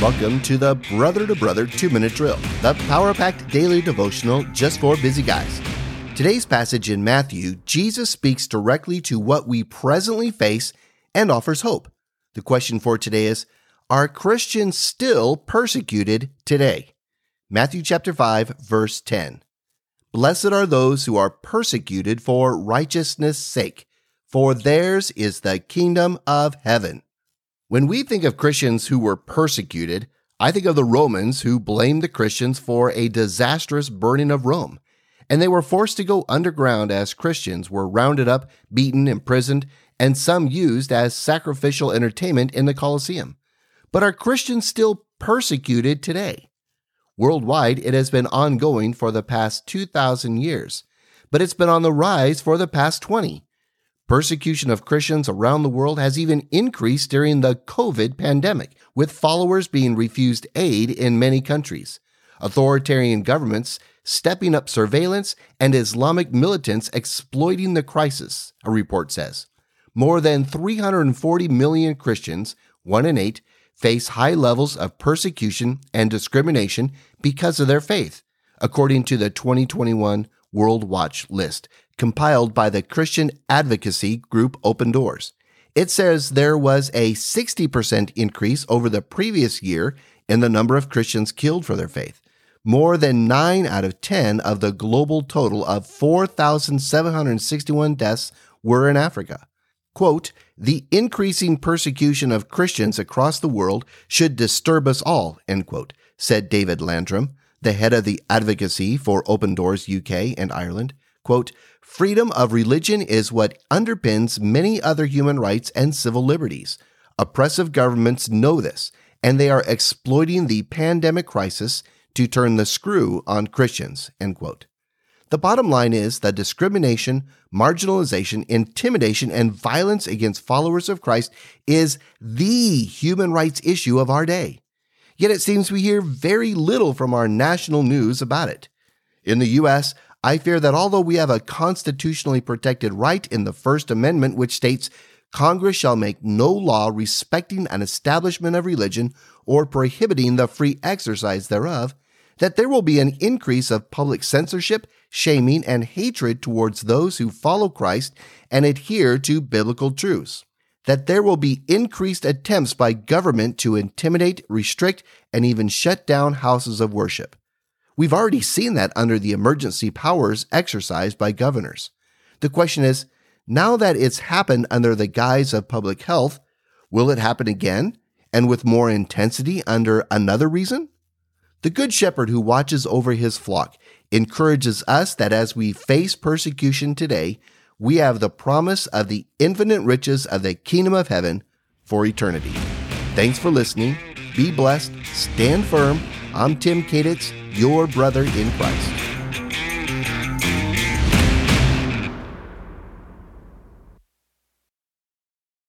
Welcome to the Brother to Brother 2 Minute Drill, the power packed daily devotional just for busy guys. Today's passage in Matthew, Jesus speaks directly to what we presently face and offers hope. The question for today is Are Christians still persecuted today? Matthew chapter 5, verse 10. Blessed are those who are persecuted for righteousness' sake, for theirs is the kingdom of heaven. When we think of Christians who were persecuted, I think of the Romans who blamed the Christians for a disastrous burning of Rome. And they were forced to go underground as Christians were rounded up, beaten, imprisoned, and some used as sacrificial entertainment in the Colosseum. But are Christians still persecuted today? Worldwide, it has been ongoing for the past 2,000 years, but it's been on the rise for the past 20. Persecution of Christians around the world has even increased during the COVID pandemic, with followers being refused aid in many countries, authoritarian governments stepping up surveillance, and Islamic militants exploiting the crisis, a report says. More than 340 million Christians, one in eight, face high levels of persecution and discrimination because of their faith, according to the 2021 World Watch list, compiled by the Christian advocacy group Open Doors. It says there was a 60% increase over the previous year in the number of Christians killed for their faith. More than 9 out of 10 of the global total of 4,761 deaths were in Africa. Quote, the increasing persecution of Christians across the world should disturb us all, end quote, said David Landrum, the head of the advocacy for Open Doors UK and Ireland, quote, freedom of religion is what underpins many other human rights and civil liberties. Oppressive governments know this, and they are exploiting the pandemic crisis to turn the screw on Christians, end quote. The bottom line is that discrimination, marginalization, intimidation, and violence against followers of Christ is the human rights issue of our day. Yet it seems we hear very little from our national news about it. In the U.S., I fear that although we have a constitutionally protected right in the First Amendment, which states Congress shall make no law respecting an establishment of religion or prohibiting the free exercise thereof, that there will be an increase of public censorship, shaming, and hatred towards those who follow Christ and adhere to biblical truths that there will be increased attempts by government to intimidate, restrict, and even shut down houses of worship. We've already seen that under the emergency powers exercised by governors. The question is now that it's happened under the guise of public health, will it happen again and with more intensity under another reason? The Good Shepherd who watches over his flock encourages us that as we face persecution today, we have the promise of the infinite riches of the kingdom of heaven for eternity. Thanks for listening. Be blessed. Stand firm. I'm Tim Kaditz, your brother in Christ.